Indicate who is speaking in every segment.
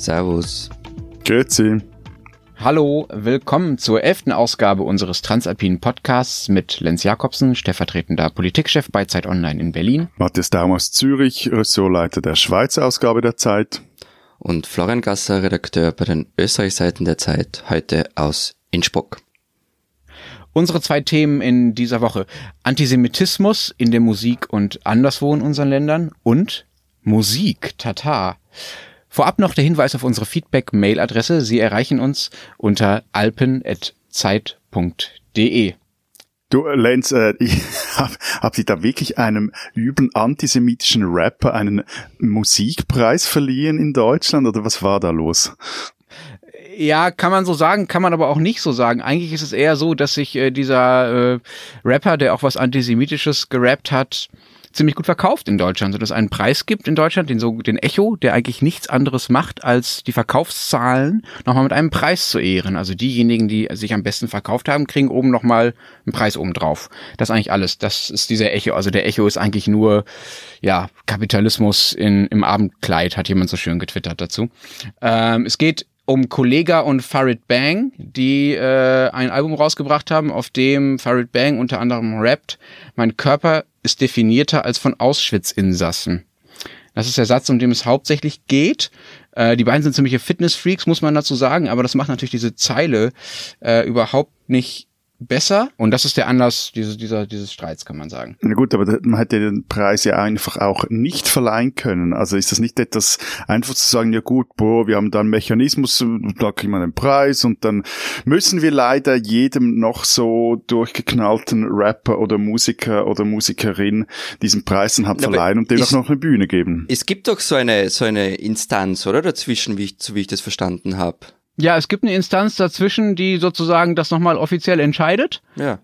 Speaker 1: Servus.
Speaker 2: Grüezi.
Speaker 3: Hallo, willkommen zur elften Ausgabe unseres Transalpinen Podcasts mit Lenz Jakobsen, stellvertretender Politikchef bei Zeit Online in Berlin.
Speaker 2: Matthias Daum aus Zürich, Ressortleiter der Schweizer Ausgabe der Zeit.
Speaker 1: Und Florian Gasser, Redakteur bei den Österreichseiten der Zeit, heute aus Innsbruck.
Speaker 3: Unsere zwei Themen in dieser Woche. Antisemitismus in der Musik und anderswo in unseren Ländern und Musik, Tata. Vorab noch der Hinweis auf unsere Feedback-Mail-Adresse. Sie erreichen uns unter alpen.zeit.de.
Speaker 2: Du, Lenz, äh, ich hab, hab Sie da wirklich einem üben antisemitischen Rapper einen Musikpreis verliehen in Deutschland oder was war da los?
Speaker 3: Ja, kann man so sagen, kann man aber auch nicht so sagen. Eigentlich ist es eher so, dass sich äh, dieser äh, Rapper, der auch was Antisemitisches gerappt hat, ziemlich gut verkauft in Deutschland, sodass es einen Preis gibt in Deutschland, den so den Echo, der eigentlich nichts anderes macht, als die Verkaufszahlen nochmal mit einem Preis zu ehren. Also diejenigen, die sich am besten verkauft haben, kriegen oben nochmal einen Preis oben drauf. Das ist eigentlich alles. Das ist dieser Echo. Also der Echo ist eigentlich nur ja Kapitalismus in, im Abendkleid, hat jemand so schön getwittert dazu. Ähm, es geht um Kollega und Farid Bang, die äh, ein Album rausgebracht haben, auf dem Farid Bang unter anderem rappt, mein Körper ist definierter als von Auschwitz-Insassen. Das ist der Satz, um den es hauptsächlich geht. Äh, die beiden sind ziemliche Fitness-Freaks, muss man dazu sagen, aber das macht natürlich diese Zeile äh, überhaupt nicht besser. Und das ist der Anlass dieses, dieser, dieses Streits, kann man sagen.
Speaker 2: Na gut, aber man hätte den Preis ja einfach auch nicht verleihen können. Also ist das nicht etwas einfach zu sagen, ja gut, boah, wir haben da einen Mechanismus, da kriegen wir einen Preis und dann müssen wir leider jedem noch so durchgeknallten Rapper oder Musiker oder Musikerin diesen Preis dann halt verleihen und dem auch noch eine Bühne geben.
Speaker 1: Es gibt doch so eine, so eine Instanz, oder? Dazwischen, wie ich, so wie ich das verstanden habe.
Speaker 3: Ja, es gibt eine Instanz dazwischen, die sozusagen das nochmal offiziell entscheidet.
Speaker 1: Ja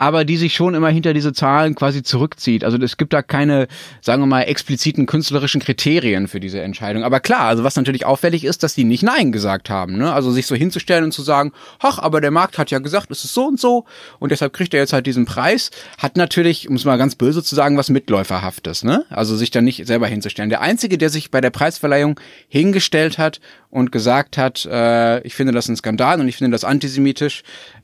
Speaker 3: aber die sich schon immer hinter diese Zahlen quasi zurückzieht. Also es gibt da keine, sagen wir mal, expliziten künstlerischen Kriterien für diese Entscheidung. Aber klar, also was natürlich auffällig ist, dass die nicht Nein gesagt haben. Ne? Also sich so hinzustellen und zu sagen, ach, aber der Markt hat ja gesagt, es ist so und so und deshalb kriegt er jetzt halt diesen Preis, hat natürlich, um es mal ganz böse zu sagen, was Mitläuferhaftes. Ne? Also sich da nicht selber hinzustellen. Der Einzige, der sich bei der Preisverleihung hingestellt hat und gesagt hat, äh, ich finde das ein Skandal und ich finde das antisemitisch,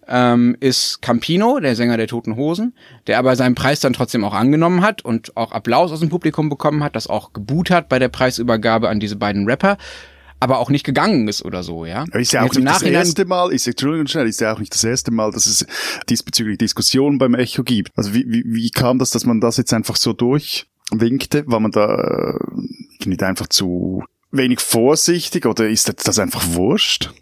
Speaker 3: ähm, ist Campino, der Sänger der Toten Hosen, der aber seinen Preis dann trotzdem auch angenommen hat und auch Applaus aus dem Publikum bekommen hat, das auch geboot hat bei der Preisübergabe an diese beiden Rapper aber auch nicht gegangen ist oder so, ja.
Speaker 2: Ist ja auch nicht das erste Mal, ist, Entschuldigung schnell, ist ja auch nicht das erste Mal, dass es diesbezüglich Diskussionen beim Echo gibt. Also wie, wie, wie kam das, dass man das jetzt einfach so durchwinkte? War man da äh, nicht einfach zu wenig vorsichtig oder ist das einfach wurscht?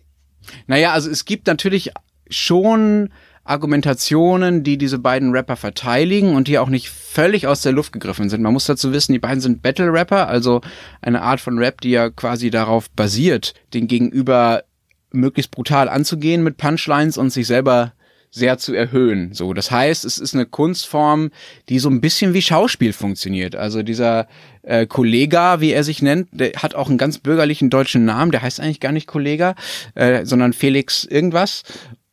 Speaker 3: Naja, also es gibt natürlich schon Argumentationen, die diese beiden Rapper verteidigen und die auch nicht völlig aus der Luft gegriffen sind. Man muss dazu wissen, die beiden sind Battle Rapper, also eine Art von Rap, die ja quasi darauf basiert, den Gegenüber möglichst brutal anzugehen mit Punchlines und sich selber sehr zu erhöhen. So, das heißt, es ist eine Kunstform, die so ein bisschen wie Schauspiel funktioniert. Also dieser äh, Kollega, wie er sich nennt, der hat auch einen ganz bürgerlichen deutschen Namen. Der heißt eigentlich gar nicht Kollega, äh, sondern Felix irgendwas.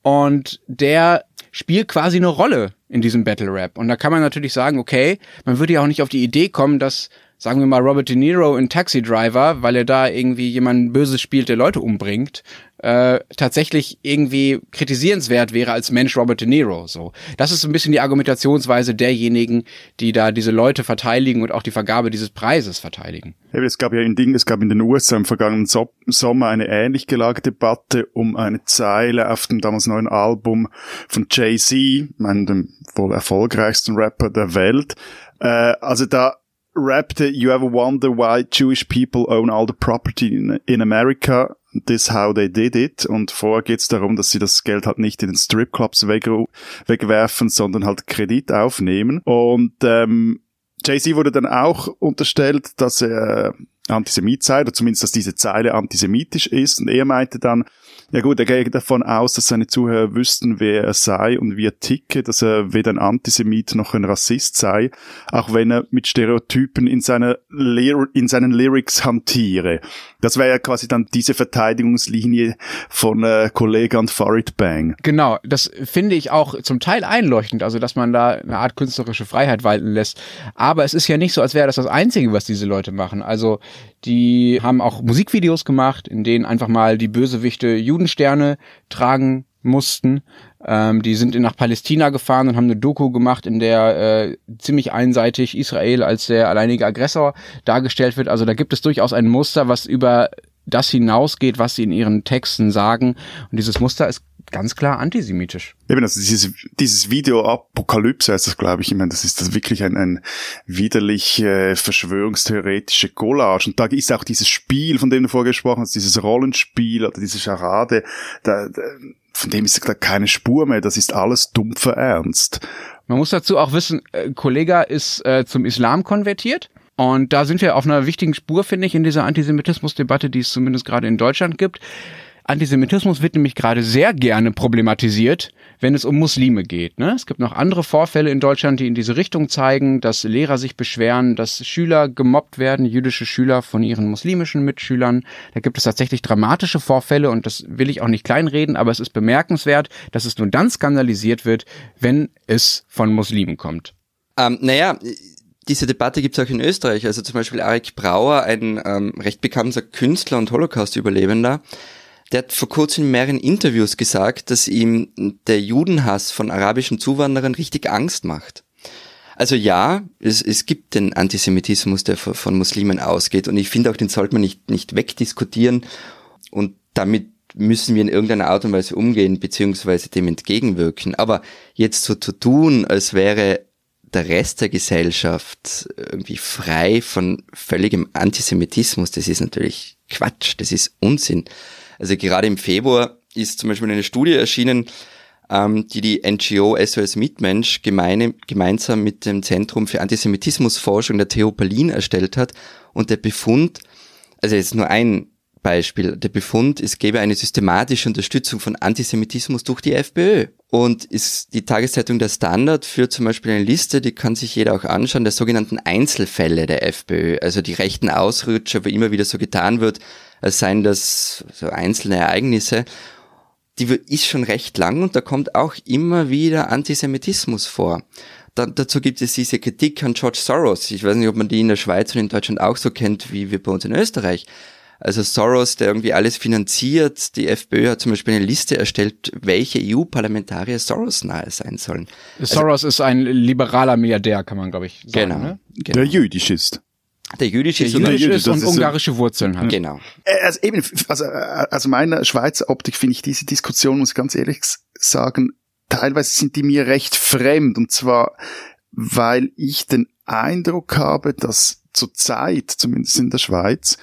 Speaker 3: Und der spielt quasi eine Rolle in diesem Battle Rap. Und da kann man natürlich sagen, okay, man würde ja auch nicht auf die Idee kommen, dass sagen wir mal Robert De Niro in Taxi Driver, weil er da irgendwie jemanden Böses spielt, der Leute umbringt, äh, tatsächlich irgendwie kritisierenswert wäre als Mensch Robert De Niro. So, das ist ein bisschen die Argumentationsweise derjenigen, die da diese Leute verteidigen und auch die Vergabe dieses Preises verteidigen.
Speaker 2: Es gab ja in Ding, es gab in den USA im vergangenen so Sommer eine ähnlich gelagerte Debatte um eine Zeile auf dem damals neuen Album von Jay-Z, dem wohl erfolgreichsten Rapper der Welt. Äh, also da rappte You ever wonder why Jewish people own all the property in, in America? This how they did it. Und vorher geht es darum, dass sie das Geld halt nicht in den Stripclubs weg, wegwerfen, sondern halt Kredit aufnehmen. Und ähm, Jay-Z wurde dann auch unterstellt, dass er Antisemit sei, oder zumindest, dass diese Zeile antisemitisch ist. Und er meinte dann, ja gut, er geht davon aus, dass seine Zuhörer wüssten, wer er sei und wie er ticke, dass er weder ein Antisemit noch ein Rassist sei, auch wenn er mit Stereotypen in, seiner in seinen Lyrics hantiere. Das wäre ja quasi dann diese Verteidigungslinie von äh, Kollega Farid Bang.
Speaker 3: Genau, das finde ich auch zum Teil einleuchtend, also dass man da eine Art künstlerische Freiheit walten lässt. Aber es ist ja nicht so, als wäre das das Einzige, was diese Leute machen. Also Die haben auch Musikvideos gemacht, in denen einfach mal die Bösewichte Judensterne tragen mussten. Ähm, die sind nach Palästina gefahren und haben eine Doku gemacht, in der äh, ziemlich einseitig Israel als der alleinige Aggressor dargestellt wird. Also da gibt es durchaus ein Muster, was über das hinausgeht, was sie in ihren Texten sagen. Und dieses Muster ist ganz klar antisemitisch.
Speaker 2: Eben, also dieses, dieses Video Apokalypse heißt das, glaube ich. Ich meine, das ist das wirklich ein, ein widerlich äh, verschwörungstheoretische Collage. Und da ist auch dieses Spiel, von dem du vorher gesprochen hast, dieses Rollenspiel oder diese Charade, da, da, von dem ist da keine Spur mehr. Das ist alles dumpfer Ernst.
Speaker 3: Man muss dazu auch wissen, äh, Kollega ist äh, zum Islam konvertiert und da sind wir auf einer wichtigen Spur, finde ich, in dieser Antisemitismusdebatte, die es zumindest gerade in Deutschland gibt. Antisemitismus wird nämlich gerade sehr gerne problematisiert, wenn es um Muslime geht. Ne? Es gibt noch andere Vorfälle in Deutschland, die in diese Richtung zeigen, dass Lehrer sich beschweren, dass Schüler gemobbt werden, jüdische Schüler von ihren muslimischen Mitschülern. Da gibt es tatsächlich dramatische Vorfälle und das will ich auch nicht kleinreden, aber es ist bemerkenswert, dass es nur dann skandalisiert wird, wenn es von Muslimen kommt.
Speaker 1: Ähm, naja, diese Debatte gibt es auch in Österreich. Also zum Beispiel Arik Brauer, ein ähm, recht bekannter Künstler und Holocaust-Überlebender, der hat vor kurzem in mehreren Interviews gesagt, dass ihm der Judenhass von arabischen Zuwanderern richtig Angst macht. Also ja, es, es gibt den Antisemitismus, der von Muslimen ausgeht. Und ich finde auch, den sollte man nicht, nicht wegdiskutieren. Und damit müssen wir in irgendeiner Art und Weise umgehen, beziehungsweise dem entgegenwirken. Aber jetzt so zu tun, als wäre der Rest der Gesellschaft irgendwie frei von völligem Antisemitismus, das ist natürlich Quatsch, das ist Unsinn. Also gerade im Februar ist zum Beispiel eine Studie erschienen, ähm, die die NGO SOS Mitmensch gemeine, gemeinsam mit dem Zentrum für Antisemitismusforschung der Berlin erstellt hat. Und der Befund, also jetzt nur ein Beispiel. Der Befund, es gäbe eine systematische Unterstützung von Antisemitismus durch die FPÖ. Und ist die Tageszeitung Der Standard führt zum Beispiel eine Liste, die kann sich jeder auch anschauen, der sogenannten Einzelfälle der FPÖ, also die rechten Ausrutscher, wo immer wieder so getan wird, als seien das so einzelne Ereignisse. Die ist schon recht lang und da kommt auch immer wieder Antisemitismus vor. Dann, dazu gibt es diese Kritik an George Soros. Ich weiß nicht, ob man die in der Schweiz und in Deutschland auch so kennt, wie wir bei uns in Österreich. Also Soros, der irgendwie alles finanziert. Die FPÖ hat zum Beispiel eine Liste erstellt, welche EU-Parlamentarier Soros nahe sein sollen.
Speaker 3: Soros also, ist ein liberaler Milliardär, kann man, glaube ich, sagen.
Speaker 2: Genau,
Speaker 3: ne?
Speaker 2: genau. Der jüdisch ist.
Speaker 1: Der jüdische
Speaker 3: der jüdisch ist und ungarische Wurzeln hat.
Speaker 1: Genau.
Speaker 2: Äh, also eben, also, äh, also meiner Schweizer Optik finde ich diese Diskussion, muss ich ganz ehrlich sagen, teilweise sind die mir recht fremd. Und zwar, weil ich den Eindruck habe, dass zurzeit, zumindest in der Schweiz,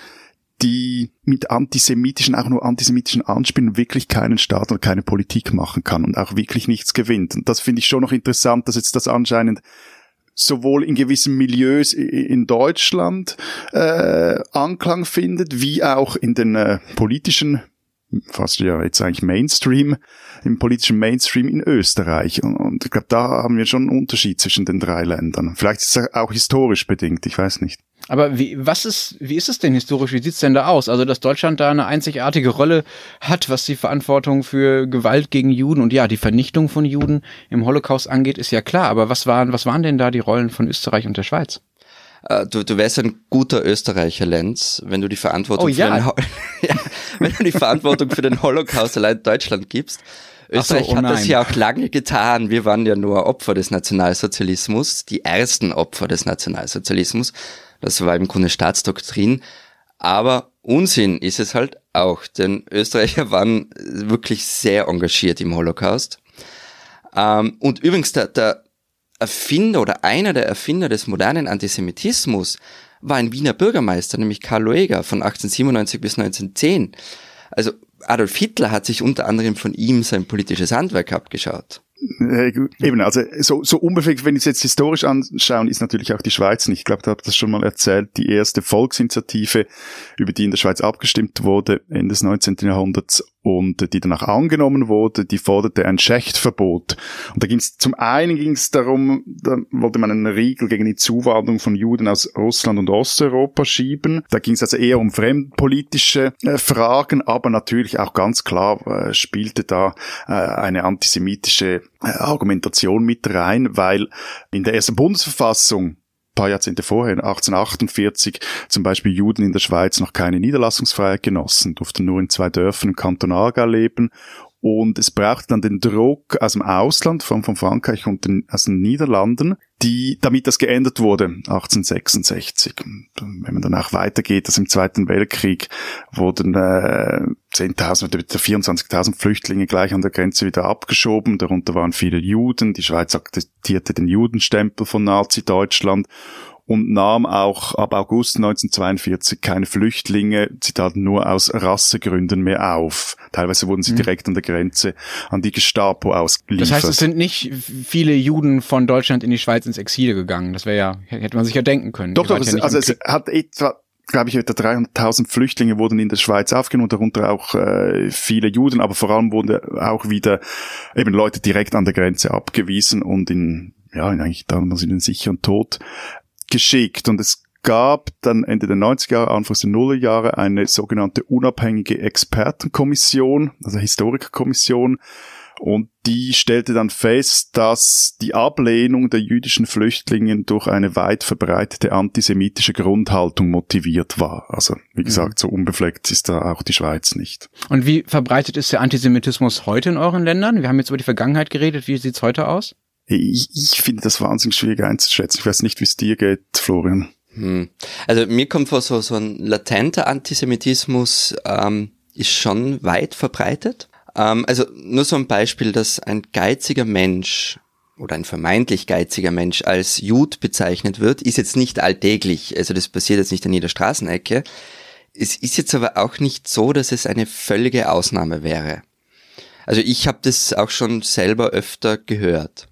Speaker 2: die mit antisemitischen, auch nur antisemitischen Anspielen wirklich keinen Staat oder keine Politik machen kann und auch wirklich nichts gewinnt. Und das finde ich schon noch interessant, dass jetzt das anscheinend sowohl in gewissen Milieus in Deutschland äh, Anklang findet, wie auch in den äh, politischen fast ja jetzt eigentlich Mainstream, im politischen Mainstream in Österreich. Und, und ich glaube, da haben wir schon einen Unterschied zwischen den drei Ländern. Vielleicht ist es auch historisch bedingt, ich weiß nicht.
Speaker 3: Aber wie, was ist, wie ist es denn historisch? Wie sieht's denn da aus? Also, dass Deutschland da eine einzigartige Rolle hat, was die Verantwortung für Gewalt gegen Juden und ja, die Vernichtung von Juden im Holocaust angeht, ist ja klar. Aber was waren, was waren denn da die Rollen von Österreich und der Schweiz?
Speaker 1: Äh, du, du wärst ein guter Österreicher, Lenz, wenn du die Verantwortung,
Speaker 3: oh, ja.
Speaker 1: für, den ja, wenn du die Verantwortung für den Holocaust allein Deutschland gibst. Österreich so, oh hat das ja auch lange getan. Wir waren ja nur Opfer des Nationalsozialismus, die ersten Opfer des Nationalsozialismus. Das war im Grunde Staatsdoktrin. Aber Unsinn ist es halt auch, denn Österreicher waren wirklich sehr engagiert im Holocaust. Ähm, und übrigens, der, der Erfinder oder einer der Erfinder des modernen Antisemitismus war ein Wiener Bürgermeister, nämlich Karl Lueger von 1897 bis 1910. Also Adolf Hitler hat sich unter anderem von ihm sein politisches Handwerk abgeschaut.
Speaker 2: Eben, also so, so unbefleckt, wenn ich es jetzt historisch anschaue, ist natürlich auch die Schweiz nicht. Ich glaube, da habe das schon mal erzählt. Die erste Volksinitiative, über die in der Schweiz abgestimmt wurde, Ende des 19. Jahrhunderts und die danach angenommen wurde, die forderte ein Schächtverbot. Und da ging es zum einen ging es darum, da wollte man einen Riegel gegen die Zuwanderung von Juden aus Russland und Osteuropa schieben. Da ging es also eher um fremdpolitische äh, Fragen, aber natürlich auch ganz klar äh, spielte da äh, eine antisemitische äh, Argumentation mit rein, weil in der ersten Bundesverfassung paar Jahrzehnte vorher, 1848, zum Beispiel Juden in der Schweiz noch keine Niederlassungsfreiheit genossen, durften nur in zwei Dörfern im Kanton Aargau leben und es brauchte dann den Druck aus dem Ausland, vor allem von Frankreich und den, aus den Niederlanden, die, damit das geändert wurde, 1866. Und wenn man dann auch weitergeht, dass im Zweiten Weltkrieg wurden äh, 10.000 oder 24.000 Flüchtlinge gleich an der Grenze wieder abgeschoben. Darunter waren viele Juden. Die Schweiz akzeptierte den Judenstempel von Nazi-Deutschland und nahm auch ab August 1942 keine Flüchtlinge, Zitat, nur aus Rassegründen mehr auf. Teilweise wurden sie mhm. direkt an der Grenze an die Gestapo ausgeliefert.
Speaker 3: Das heißt, es sind nicht viele Juden von Deutschland in die Schweiz ins Exil gegangen. Das wäre ja, hätte man sich ja denken können.
Speaker 2: Doch, doch, es, ja also es hat etwa glaube ich, etwa 300.000 Flüchtlinge wurden in der Schweiz aufgenommen, darunter auch äh, viele Juden, aber vor allem wurden auch wieder eben Leute direkt an der Grenze abgewiesen und in, ja, in eigentlich damals in den sicheren Tod geschickt. Und es gab dann Ende der 90er Jahre, Anfangs der Nullerjahre eine sogenannte unabhängige Expertenkommission, also Historikerkommission, und die stellte dann fest, dass die Ablehnung der jüdischen Flüchtlinge durch eine weit verbreitete antisemitische Grundhaltung motiviert war. Also, wie gesagt, mhm. so unbefleckt ist da auch die Schweiz nicht.
Speaker 3: Und wie verbreitet ist der Antisemitismus heute in euren Ländern? Wir haben jetzt über die Vergangenheit geredet. Wie sieht's heute aus?
Speaker 2: Ich, ich finde das wahnsinnig schwierig einzuschätzen. Ich weiß nicht, wie es dir geht, Florian.
Speaker 1: Hm. Also mir kommt vor, so, so ein latenter Antisemitismus ähm, ist schon weit verbreitet. Ähm, also nur so ein Beispiel, dass ein geiziger Mensch oder ein vermeintlich geiziger Mensch als Jud bezeichnet wird, ist jetzt nicht alltäglich. Also das passiert jetzt nicht an jeder Straßenecke. Es ist jetzt aber auch nicht so, dass es eine völlige Ausnahme wäre. Also ich habe das auch schon selber öfter gehört.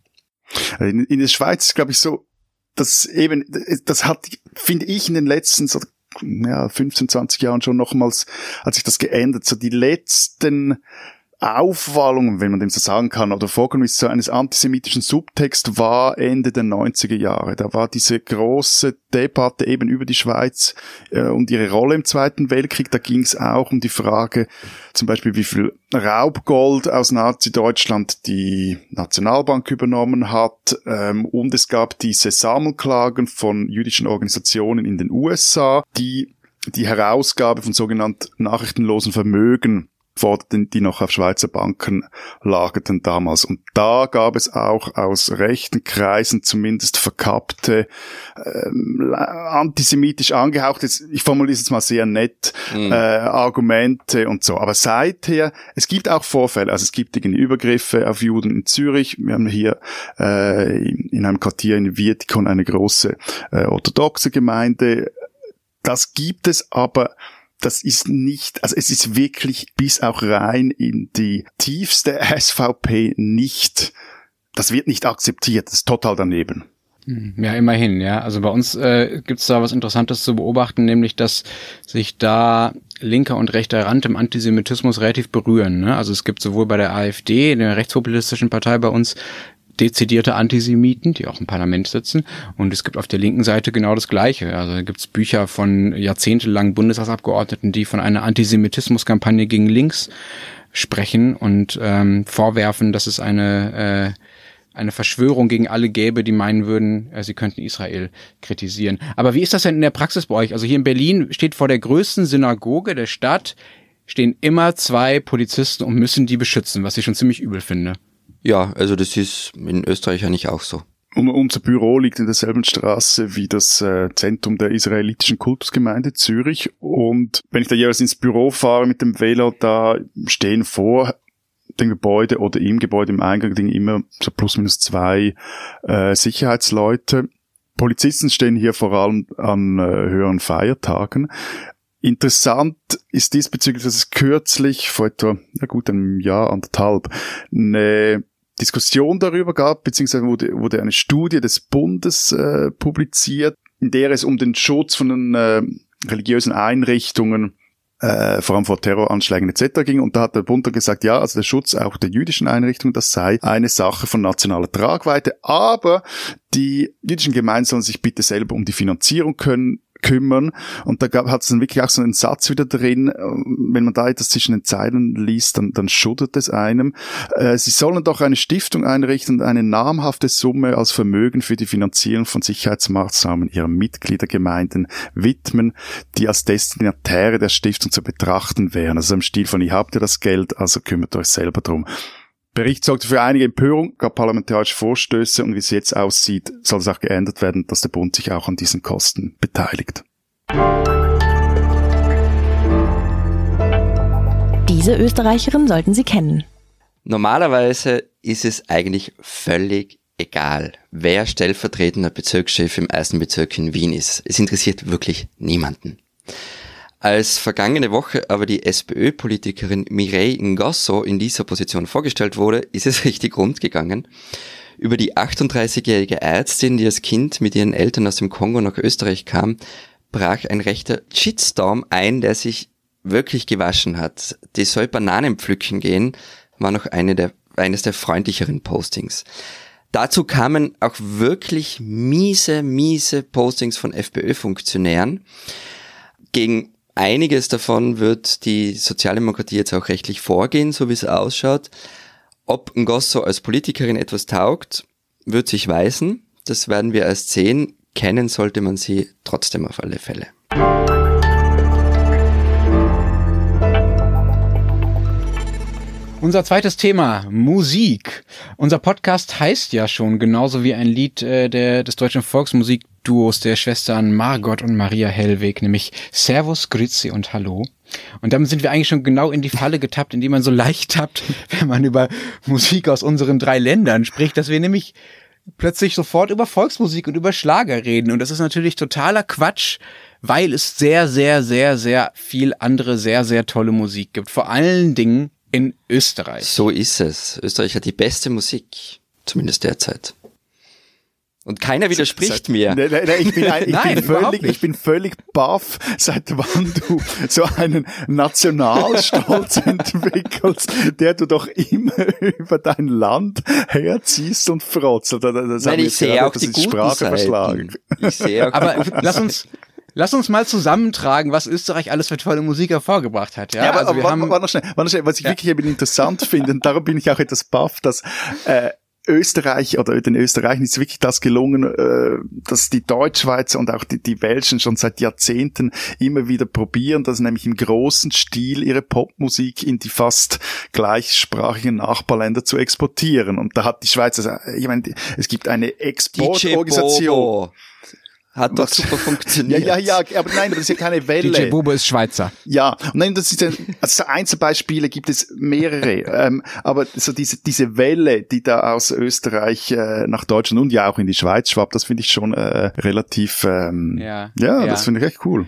Speaker 2: In, in der Schweiz ist, glaube ich, so, dass eben, das hat, finde ich, in den letzten so, ja, 15, 20 Jahren schon nochmals, hat sich das geändert. So die letzten Aufwallung, wenn man dem so sagen kann, oder Vorkommnisse eines antisemitischen Subtext war Ende der 90er Jahre. Da war diese große Debatte eben über die Schweiz äh, und ihre Rolle im Zweiten Weltkrieg. Da ging es auch um die Frage, zum Beispiel, wie viel Raubgold aus Nazi-Deutschland die Nationalbank übernommen hat. Ähm, und es gab diese Sammelklagen von jüdischen Organisationen in den USA, die die Herausgabe von sogenannten nachrichtenlosen Vermögen forderten, die noch auf Schweizer Banken lagerten damals. Und da gab es auch aus rechten Kreisen zumindest verkappte, ähm, antisemitisch angehauchte, ich formuliere es jetzt mal sehr nett, mhm. äh, Argumente und so. Aber seither, es gibt auch Vorfälle, also es gibt irgendwie Übergriffe auf Juden in Zürich. Wir haben hier äh, in einem Quartier in Vietikon eine große äh, orthodoxe Gemeinde. Das gibt es, aber das ist nicht, also es ist wirklich bis auch rein in die tiefste SVP nicht, das wird nicht akzeptiert, das ist total daneben.
Speaker 3: Hm, ja, immerhin, ja. Also bei uns äh, gibt es da was Interessantes zu beobachten, nämlich dass sich da linker und rechter Rand im Antisemitismus relativ berühren. Ne? Also es gibt sowohl bei der AfD, der rechtspopulistischen Partei bei uns, dezidierte Antisemiten, die auch im Parlament sitzen. Und es gibt auf der linken Seite genau das Gleiche. Also gibt es Bücher von jahrzehntelangen Bundestagsabgeordneten, die von einer Antisemitismuskampagne gegen links sprechen und ähm, vorwerfen, dass es eine äh, eine Verschwörung gegen alle gäbe, die meinen würden, äh, sie könnten Israel kritisieren. Aber wie ist das denn in der Praxis bei euch? Also hier in Berlin steht vor der größten Synagoge der Stadt stehen immer zwei Polizisten und müssen die beschützen, was ich schon ziemlich übel finde.
Speaker 1: Ja, also das ist in Österreich eigentlich auch so.
Speaker 2: Unser Büro liegt in derselben Straße wie das äh, Zentrum der israelitischen Kultusgemeinde Zürich. Und wenn ich da jeweils ins Büro fahre mit dem Velo, da stehen vor dem Gebäude oder im Gebäude im Eingang immer so plus minus zwei äh, Sicherheitsleute. Polizisten stehen hier vor allem an äh, höheren Feiertagen. Interessant ist diesbezüglich, dass es kürzlich, vor etwa, ja gut, einem Jahr, anderthalb, eine Diskussion darüber gab, beziehungsweise wurde, wurde eine Studie des Bundes äh, publiziert, in der es um den Schutz von den äh, religiösen Einrichtungen äh, vor allem vor Terroranschlägen etc. ging. Und da hat der Bund dann gesagt, ja, also der Schutz auch der jüdischen Einrichtungen, das sei eine Sache von nationaler Tragweite, aber die jüdischen Gemeinden sollen sich bitte selber um die Finanzierung können, kümmern. Und da hat es dann wirklich auch so einen Satz wieder drin, wenn man da etwas zwischen den Zeilen liest, dann, dann schuddert es einem. Äh, sie sollen doch eine Stiftung einrichten und eine namhafte Summe als Vermögen für die Finanzierung von Sicherheitsmaßnahmen ihrer Mitgliedergemeinden widmen, die als Destinatäre der Stiftung zu betrachten wären. Also im Stil von, ihr habt ja das Geld, also kümmert euch selber drum. Bericht sorgte für einige Empörung, gab parlamentarische Vorstöße und wie es jetzt aussieht, soll es auch geändert werden, dass der Bund sich auch an diesen Kosten beteiligt.
Speaker 4: Diese Österreicherin sollten Sie kennen.
Speaker 1: Normalerweise ist es eigentlich völlig egal, wer stellvertretender Bezirkschef im ersten Bezirk in Wien ist. Es interessiert wirklich niemanden. Als vergangene Woche aber die SPÖ-Politikerin Mireille Ngosso in dieser Position vorgestellt wurde, ist es richtig rund gegangen. Über die 38-jährige Ärztin, die als Kind mit ihren Eltern aus dem Kongo nach Österreich kam, brach ein rechter Shitstorm ein, der sich wirklich gewaschen hat. Die soll Bananen pflücken gehen, war noch eine der, eines der freundlicheren Postings. Dazu kamen auch wirklich miese, miese Postings von FPÖ-Funktionären. Gegen einiges davon wird die Sozialdemokratie jetzt auch rechtlich vorgehen, so wie es ausschaut. Ob Ngosso als Politikerin etwas taugt, wird sich weisen. Das werden wir erst sehen. Kennen sollte man sie trotzdem auf alle Fälle.
Speaker 3: Unser zweites Thema, Musik. Unser Podcast heißt ja schon genauso wie ein Lied äh, der, des deutschen Volksmusikduos der Schwestern Margot und Maria Hellweg, nämlich Servus, Grüezi und Hallo. Und damit sind wir eigentlich schon genau in die Falle getappt, in die man so leicht tappt, wenn man über Musik aus unseren drei Ländern spricht, dass wir nämlich plötzlich sofort über Volksmusik und über Schlager reden. Und das ist natürlich totaler Quatsch, weil es sehr, sehr, sehr, sehr viel andere, sehr, sehr tolle Musik gibt. Vor allen Dingen in Österreich.
Speaker 1: So ist es. Österreich hat die beste Musik, zumindest derzeit. Und keiner widerspricht
Speaker 2: seit,
Speaker 1: mir.
Speaker 2: Ne, ne, ne, ich bin, ich
Speaker 3: Nein,
Speaker 2: bin völlig, ich bin völlig baff, seit wann du so einen Nationalstolz entwickelst, der du doch immer über dein Land herziehst und frotzt. Das
Speaker 1: Nein, ich sehe auch die guten Sprache Seiten. verschlagen.
Speaker 3: Ich sehe auch Aber lass uns, lass uns mal zusammentragen, was Österreich alles für tolle Musik hervorgebracht hat. Ja,
Speaker 2: ja aber, also aber wir haben, war noch schnell, war noch schnell, was ich ja. wirklich eben interessant finde, und darum bin ich auch etwas baff, dass äh, Österreich oder den Österreichern ist wirklich das gelungen, äh, dass die Deutschschweizer und auch die, die Welschen schon seit Jahrzehnten immer wieder probieren, dass nämlich im großen Stil ihre Popmusik in die fast gleichsprachigen Nachbarländer zu exportieren. Und da hat die Schweiz, also, ich meine, es gibt eine Exportorganisation.
Speaker 1: Hat doch super funktioniert.
Speaker 2: ja, ja, ja, aber nein, aber das ist ja keine Welle.
Speaker 3: DJ Bobo ist Schweizer.
Speaker 2: Ja, und nein, das ist ja, also Einzelbeispiele gibt es mehrere, ähm, aber so diese, diese Welle, die da aus Österreich äh, nach Deutschland und ja auch in die Schweiz schwappt, das finde ich schon äh, relativ, ähm, ja, ja, ja. das finde ich echt cool.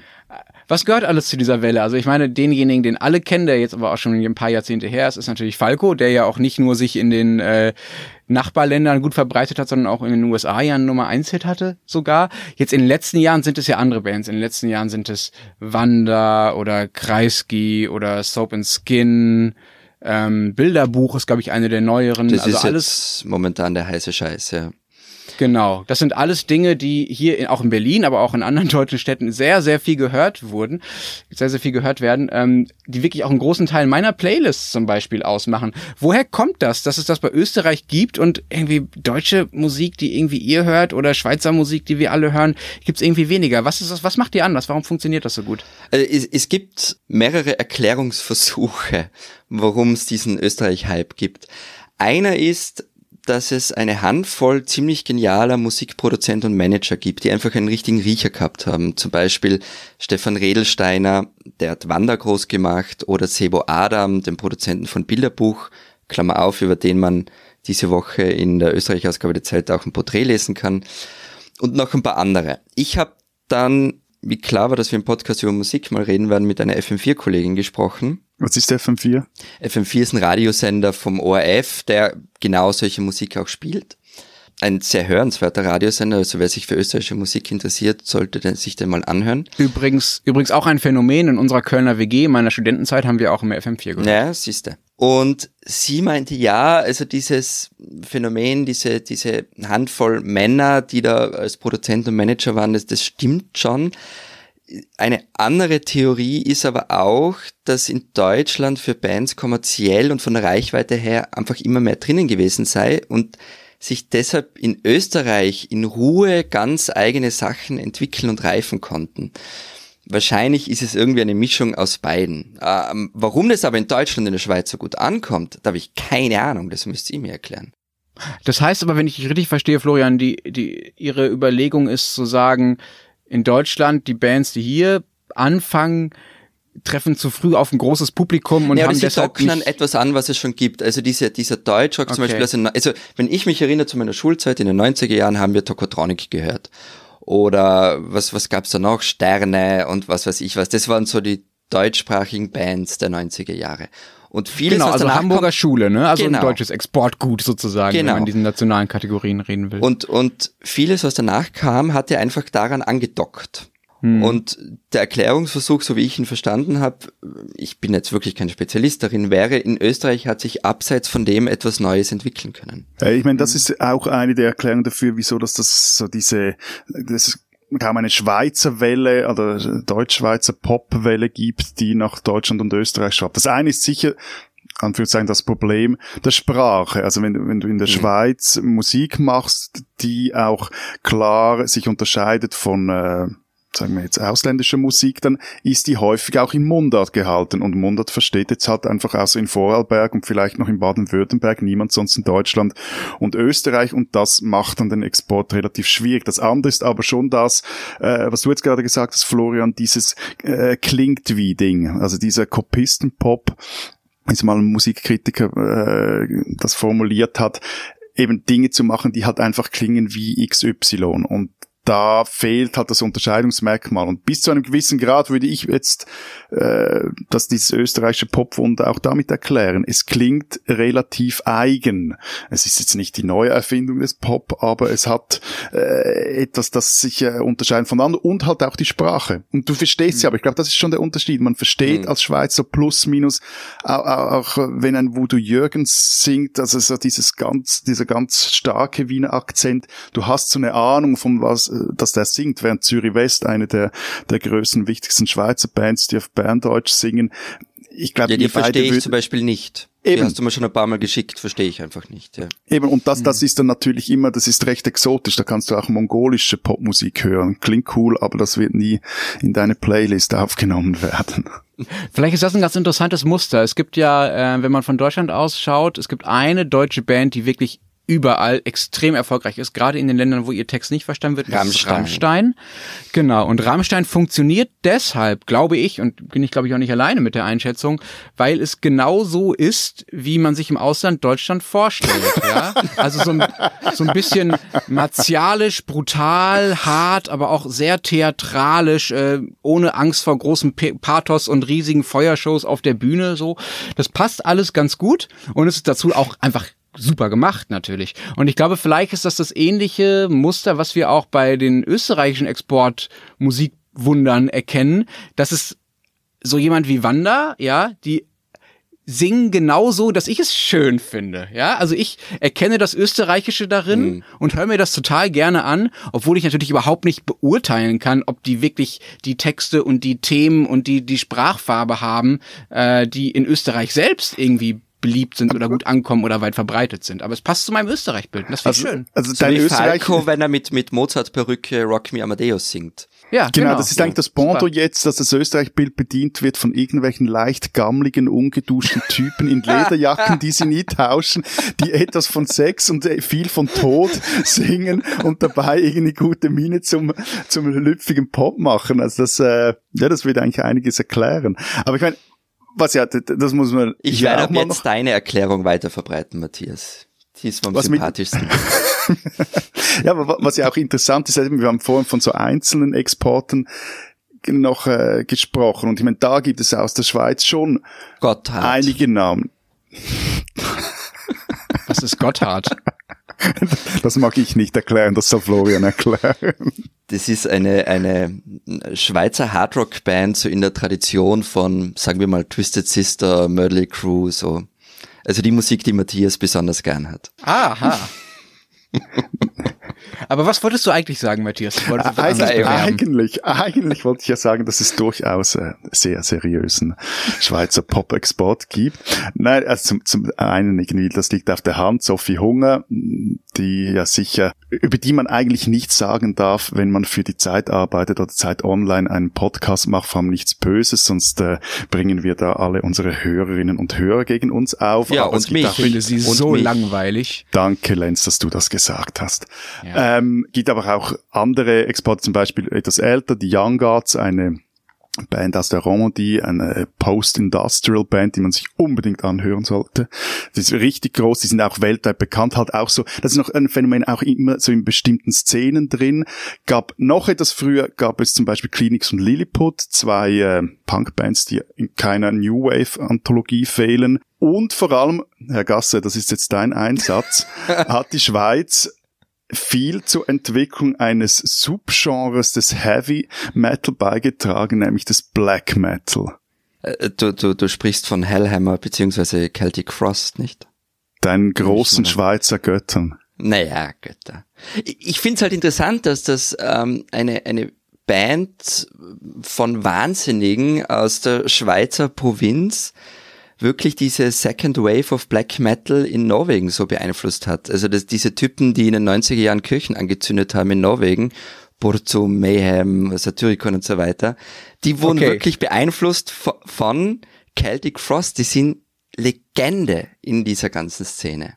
Speaker 3: Was gehört alles zu dieser Welle? Also ich meine, denjenigen, den alle kennen, der jetzt aber auch schon ein paar Jahrzehnte her ist, ist natürlich Falco, der ja auch nicht nur sich in den äh, Nachbarländern gut verbreitet hat, sondern auch in den USA ja einen Nummer 1 Hit hatte sogar. Jetzt in den letzten Jahren sind es ja andere Bands. In den letzten Jahren sind es Wanda oder Kreisky oder Soap and Skin. Ähm, Bilderbuch ist, glaube ich, eine der neueren.
Speaker 1: Das also ist alles momentan der heiße Scheiß, ja.
Speaker 3: Genau, das sind alles Dinge, die hier in, auch in Berlin, aber auch in anderen deutschen Städten sehr, sehr viel gehört wurden, sehr, sehr viel gehört werden, ähm, die wirklich auch einen großen Teil meiner Playlists zum Beispiel ausmachen. Woher kommt das, dass es das bei Österreich gibt und irgendwie deutsche Musik, die irgendwie ihr hört oder Schweizer Musik, die wir alle hören, gibt es irgendwie weniger? Was ist das? Was macht ihr anders? Warum funktioniert das so gut?
Speaker 1: Also es, es gibt mehrere Erklärungsversuche, warum es diesen Österreich-Hype gibt. Einer ist, dass es eine Handvoll ziemlich genialer Musikproduzent und Manager gibt, die einfach einen richtigen Riecher gehabt haben. Zum Beispiel Stefan Redelsteiner, der hat Wanda groß gemacht, oder Sebo Adam, den Produzenten von Bilderbuch, Klammer auf, über den man diese Woche in der Österreich-Ausgabe der Zeit auch ein Porträt lesen kann. Und noch ein paar andere. Ich habe dann, wie klar war, dass wir im Podcast über Musik mal reden werden, mit einer FM4-Kollegin gesprochen
Speaker 2: was ist FM4?
Speaker 1: FM4 ist ein Radiosender vom ORF, der genau solche Musik auch spielt. Ein sehr hörenswerter Radiosender, also wer sich für österreichische Musik interessiert, sollte sich den mal anhören.
Speaker 3: Übrigens, übrigens auch ein Phänomen in unserer Kölner WG, in meiner Studentenzeit haben wir auch im FM4 gehört.
Speaker 1: Ja, siehste. Und sie meinte, ja, also dieses Phänomen, diese, diese Handvoll Männer, die da als Produzent und Manager waren, das, das stimmt schon eine andere Theorie ist aber auch, dass in Deutschland für Bands kommerziell und von der Reichweite her einfach immer mehr drinnen gewesen sei und sich deshalb in Österreich in Ruhe ganz eigene Sachen entwickeln und reifen konnten. Wahrscheinlich ist es irgendwie eine Mischung aus beiden. Ähm, warum das aber in Deutschland und in der Schweiz so gut ankommt, da habe ich keine Ahnung, das müsst ihr mir erklären.
Speaker 3: Das heißt aber, wenn ich dich richtig verstehe, Florian, die, die, ihre Überlegung ist zu sagen, in Deutschland die Bands, die hier anfangen, treffen zu früh auf ein großes Publikum und
Speaker 1: ja,
Speaker 3: haben
Speaker 1: sie
Speaker 3: deshalb
Speaker 1: docken
Speaker 3: nicht
Speaker 1: etwas an, was es schon gibt. Also diese, dieser Deutschrock zum
Speaker 3: Okay.
Speaker 1: Beispiel, also, also wenn ich mich erinnere zu meiner Schulzeit in den 90er Jahren, haben wir Tokotronic gehört. Oder was, was gab's da noch? Sterne und was weiß ich was. Das waren so die deutschsprachigen Bands der 90er Jahre. Und vieles,
Speaker 3: Genau,
Speaker 1: was
Speaker 3: also
Speaker 1: danach
Speaker 3: Hamburger
Speaker 1: kommt,
Speaker 3: Schule, ne? Also
Speaker 1: Genau.
Speaker 3: ein deutsches Exportgut sozusagen,
Speaker 1: Genau.
Speaker 3: wenn man in diesen nationalen Kategorien reden will.
Speaker 1: Und, und vieles, was danach kam, hatte einfach daran angedockt.
Speaker 3: Hm.
Speaker 1: Und der Erklärungsversuch, so wie ich ihn verstanden habe, ich bin jetzt wirklich kein Spezialist darin, wäre, in Österreich hat sich abseits von dem etwas Neues entwickeln können.
Speaker 2: Äh, Ich meine, das ist auch eine der Erklärungen dafür, wieso dass das so diese, das kaum eine Schweizer Welle oder Deutsch-Schweizer Popwelle gibt, die nach Deutschland und Österreich schwappt. Das eine ist sicher, Anführungszeichen, das Problem der Sprache. Also wenn, du- wenn du in der Schweiz Musik machst, die auch klar sich unterscheidet von, äh, sagen wir jetzt ausländischer Musik, dann ist die häufig auch in Mundart gehalten. Und Mundart versteht jetzt halt einfach außer in Vorarlberg und vielleicht noch in Baden-Württemberg niemand sonst in Deutschland und Österreich. Und das macht dann den Export relativ schwierig. Das andere ist aber schon das, äh, was du jetzt gerade gesagt hast, Florian, dieses äh, klingt wie Ding. Also dieser Kopistenpop, ist mal ein Musikkritiker äh, das formuliert hat, eben Dinge zu machen, die halt einfach klingen wie XY. Und da fehlt halt das Unterscheidungsmerkmal. Und bis zu einem gewissen Grad würde ich jetzt äh, dass dieses österreichische Popwunder auch damit erklären. Es klingt relativ eigen. Es ist jetzt nicht die neue Erfindung des Pop, aber es hat äh, etwas, das sich äh, unterscheidet voneinander und halt auch die Sprache. Und du verstehst sie, aber ich glaube, das ist schon der Unterschied. Man versteht
Speaker 1: Mhm.
Speaker 2: als Schweizer plus minus auch, auch, auch wenn ein Voodoo Jürgens singt, also so dieses ganz, dieser ganz starke Wiener Akzent, du hast so eine Ahnung von was, äh, dass der singt, während Zürich West eine der, der größten, wichtigsten Schweizer Bands, die auf Berndeutsch singen. Ich glaube,
Speaker 1: Ja, die verstehe ich zum Beispiel nicht. Die
Speaker 2: Eben.
Speaker 1: hast du mir schon ein paar Mal geschickt, verstehe ich einfach nicht. Ja.
Speaker 2: Eben, und das, das ist dann natürlich immer, das ist recht exotisch. Da kannst du auch mongolische Popmusik hören. Klingt cool, aber das wird nie in deine Playlist aufgenommen werden.
Speaker 3: Vielleicht ist das ein ganz interessantes Muster. Es gibt ja, äh, wenn man von Deutschland aus schaut, es gibt eine deutsche Band, die wirklich überall extrem erfolgreich ist, gerade in den Ländern, wo ihr Text nicht verstanden wird,
Speaker 1: Rammstein.
Speaker 3: Rammstein. Genau, und Rammstein funktioniert deshalb, glaube ich, und bin ich glaube ich auch nicht alleine mit der Einschätzung, weil es genau so ist, wie man sich im Ausland Deutschland vorstellt, ja? Also so ein, so ein bisschen martialisch, brutal, hart, aber auch sehr theatralisch, äh, ohne Angst vor großem P Pathos und riesigen Feuershows auf der Bühne, so. Das passt alles ganz gut und es ist dazu auch einfach super gemacht natürlich. Und ich glaube, vielleicht ist das das ähnliche Muster, was wir auch bei den österreichischen Exportmusikwundern erkennen, dass es so jemand wie Wanda, ja, die singen genauso, dass ich es schön finde. Ja, also ich erkenne das Österreichische darin und höre mir das total gerne an, obwohl ich natürlich überhaupt nicht beurteilen kann, ob die wirklich die Texte und die Themen und die die Sprachfarbe haben, äh, die in Österreich selbst irgendwie beliebt sind oder gut ankommen oder weit verbreitet sind. Aber es passt zu meinem Österreich-Bild. Das finde ich
Speaker 2: Also,
Speaker 3: schön.
Speaker 2: also
Speaker 1: So
Speaker 2: dein Österreich,
Speaker 1: Falco, wenn er mit, mit Mozart-Perücke Rock Me Amadeus singt.
Speaker 3: Ja,
Speaker 2: Genau, das ist eigentlich das Ponto
Speaker 3: Super.
Speaker 2: jetzt, dass das Österreich-Bild bedient wird von irgendwelchen leicht gammligen, ungeduschten Typen in Lederjacken, die sie nie tauschen, die etwas von Sex und äh, viel von Tod singen und dabei irgendwie gute Miene zum, zum lüpfigen Pop machen. Also das, äh, ja, das würde eigentlich einiges erklären. Aber ich meine, was ja, das muss man
Speaker 1: Ich werde
Speaker 2: auch
Speaker 1: ab jetzt deine Erklärung weiter verbreiten, Matthias. Die ist am
Speaker 2: Was mit-
Speaker 1: sympathischsten.
Speaker 2: Ja, aber wa- was ja auch interessant ist, wir haben vorhin von so einzelnen Exporten noch äh, gesprochen und ich meine, da gibt es aus der Schweiz schon
Speaker 1: Gotthard.
Speaker 2: einige Namen.
Speaker 3: Das ist Gotthard.
Speaker 2: Das mag ich nicht erklären, das soll Florian erklären.
Speaker 1: Das ist eine, eine Schweizer Hardrock-Band, so in der Tradition von, sagen wir mal, Twisted Sister, Mötley Crew, so. Also die Musik, die Matthias besonders gern hat.
Speaker 3: Aha. Aber was wolltest du eigentlich sagen, Matthias?
Speaker 2: Eigentlich, eigentlich, eigentlich wollte ich ja sagen, dass es durchaus äh, sehr seriösen Schweizer Pop-Export gibt. Nein, also zum, zum einen irgendwie, das liegt auf der Hand, Sophie Hunger, die ja sicher, über die man eigentlich nichts sagen darf, wenn man für die Zeit arbeitet oder Zeit Online einen Podcast macht, vor allem nichts Böses, sonst äh, bringen wir da alle unsere Hörerinnen und Hörer gegen uns auf.
Speaker 1: Ja,
Speaker 2: Aber
Speaker 1: und mich.
Speaker 3: Ich finde sie so
Speaker 1: mich.
Speaker 3: langweilig.
Speaker 2: Danke, Lenz, dass du das gesagt hast.
Speaker 3: Ja.
Speaker 2: Ähm, gibt aber auch andere Exporte, zum Beispiel etwas älter, die Young Gods, eine Band aus der Romandie, eine Post-Industrial Band, die man sich unbedingt anhören sollte. Die ist richtig groß, die sind auch weltweit bekannt, halt auch so, das ist noch ein Phänomen auch immer so in bestimmten Szenen drin. Gab noch etwas früher, gab es zum Beispiel Clinics und Lilliput, zwei äh, Punkbands, die in keiner New Wave Anthologie fehlen. Und vor allem, Herr Gasse, das ist jetzt dein Einsatz, hat die Schweiz viel zur Entwicklung eines Subgenres des Heavy Metal beigetragen, nämlich des Black Metal.
Speaker 1: Äh, Du, du, du sprichst von Hellhammer beziehungsweise Celtic Frost, nicht?
Speaker 2: Deinen großen Schweizer Göttern.
Speaker 1: Naja, Götter. Ich, ich finde es halt interessant, dass das ähm, eine, eine Band von Wahnsinnigen aus der Schweizer Provinz wirklich diese Second Wave of Black Metal in Norwegen so beeinflusst hat. Also dass diese Typen, die in den 90er Jahren Kirchen angezündet haben in Norwegen, Burzum, Mayhem, Satyricon und so weiter, die wurden
Speaker 3: Okay.
Speaker 1: wirklich beeinflusst vo- von Celtic Frost. Die sind Legende in dieser ganzen Szene.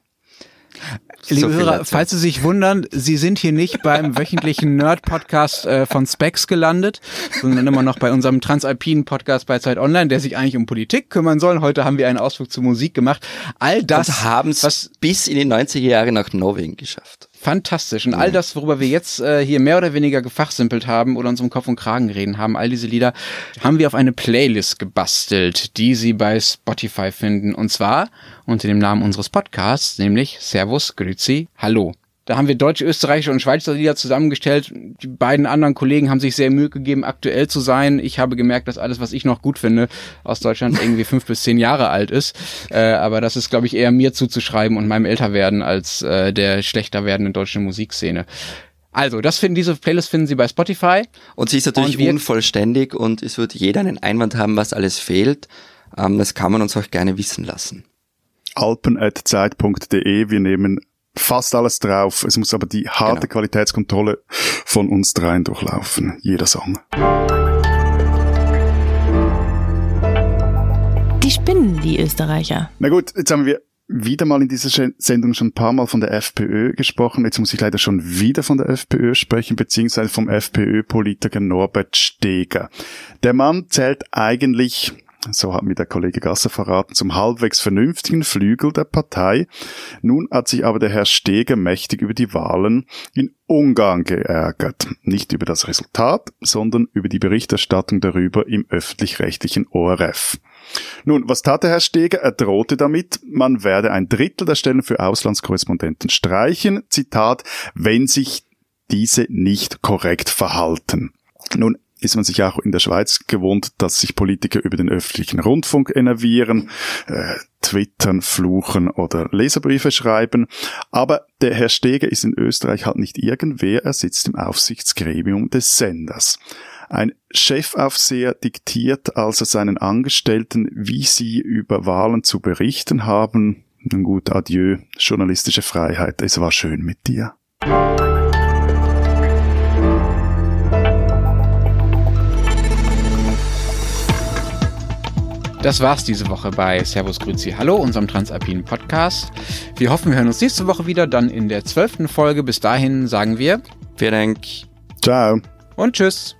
Speaker 3: Liebe
Speaker 1: So
Speaker 3: Hörer, falls Sie sich wundern, Sie sind hier nicht beim wöchentlichen Nerd-Podcast äh, von Specs gelandet, sondern immer noch bei unserem Transalpinen Podcast bei Zeit Online, der sich eigentlich um Politik kümmern soll. Heute haben wir einen Ausflug zur Musik gemacht. All das
Speaker 1: haben es
Speaker 3: was
Speaker 1: bis in die 90er Jahre nach Norwegen geschafft.
Speaker 3: Fantastisch. Und all das, worüber wir jetzt äh, hier mehr oder weniger gefachsimpelt haben oder uns um Kopf und Kragen reden haben, all diese Lieder, haben wir auf eine Playlist gebastelt, die Sie bei Spotify finden. Und zwar unter dem Namen unseres Podcasts, nämlich Servus, Grüezi, Hallo. Da haben wir deutsche, österreichische und Schweizer Lieder zusammengestellt. Die beiden anderen Kollegen haben sich sehr Mühe gegeben, aktuell zu sein. Ich habe gemerkt, dass alles, was ich noch gut finde, aus Deutschland irgendwie fünf bis zehn Jahre alt ist. Äh, aber das ist, glaube ich, eher mir zuzuschreiben und meinem Älterwerden als äh, der schlechter werdenden deutschen Musikszene. Also, das finden diese Playlist finden Sie bei Spotify.
Speaker 1: Und sie ist natürlich
Speaker 3: Und
Speaker 1: unvollständig und es wird jeder einen Einwand haben, was alles fehlt. Ähm, das kann man uns auch gerne wissen lassen.
Speaker 2: alpen.zeit.de. Wir nehmen fast alles drauf. Es muss aber die harte
Speaker 1: Genau.
Speaker 2: Qualitätskontrolle von uns dreien durchlaufen. Jeder Song.
Speaker 4: Die spinnen, die Österreicher.
Speaker 2: Na gut, jetzt haben wir wieder mal in dieser Sendung schon ein paar Mal von der FPÖ gesprochen. Jetzt muss ich leider schon wieder von der FPÖ sprechen, beziehungsweise vom FPÖ-Politiker Norbert Steger. Der Mann zählt eigentlich, so hat mir der Kollege Gasser verraten, zum halbwegs vernünftigen Flügel der Partei. Nun hat sich aber der Herr Steger mächtig über die Wahlen in Ungarn geärgert. Nicht über das Resultat, sondern über die Berichterstattung darüber im öffentlich-rechtlichen ORF. Nun, was tat der Herr Steger? Er drohte damit, man werde ein Drittel der Stellen für Auslandskorrespondenten streichen, Zitat, wenn sich diese nicht korrekt verhalten. Nun ist man sich auch in der Schweiz gewohnt, dass sich Politiker über den öffentlichen Rundfunk enervieren, äh, twittern, fluchen oder Leserbriefe schreiben. Aber der Herr Steger ist in Österreich halt nicht irgendwer, er sitzt im Aufsichtsgremium des Senders. Ein Chefaufseher diktiert also seinen Angestellten, wie sie über Wahlen zu berichten haben. Nun gut, adieu, journalistische Freiheit, es war schön mit dir.
Speaker 3: Das war's diese Woche bei Servus Grüezi Hallo, unserem Transalpinen Podcast. Wir hoffen, wir hören uns nächste Woche wieder, dann in der zwölften Folge. Bis dahin sagen wir
Speaker 1: Vielen Dank.
Speaker 2: Ciao.
Speaker 3: und tschüss.